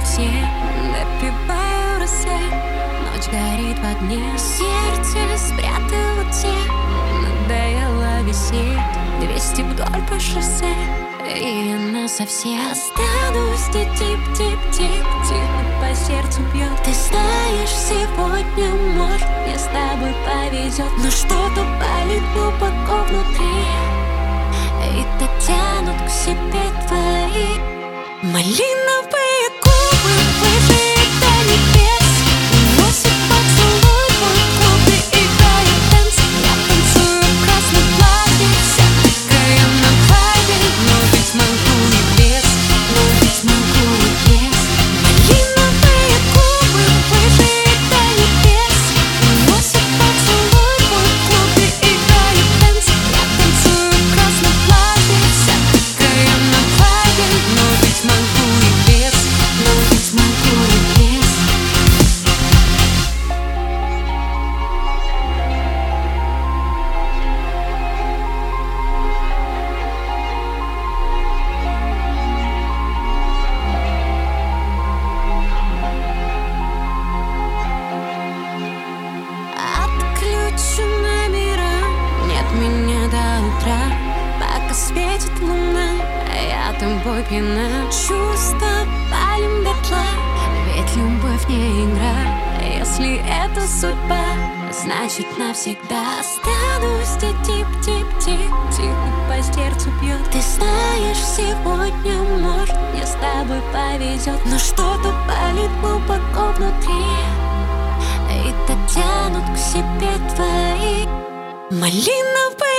они все Допиваю рассвет Ночь горит в огне. Сердце спрятало те Надоело висеть. Двести вдоль по шоссе И на совсем Останусь тип-тип-тип Тихо по сердцу бьет Ты знаешь, сегодня может Мне с тобой повезет. Но что-то болит глубоко внутри И тянут к себе твои. Малиновые меня до утра. Пока светит луна А я тобой пьяна. Чувства палим дотла Ведь любовь не игра. Если это судьба Значит навсегда. Останусь тип-тип-тип Тихо по сердцу бьет Ты знаешь, сегодня может Мне с тобой повезет. Но что-то болит глубоко внутри и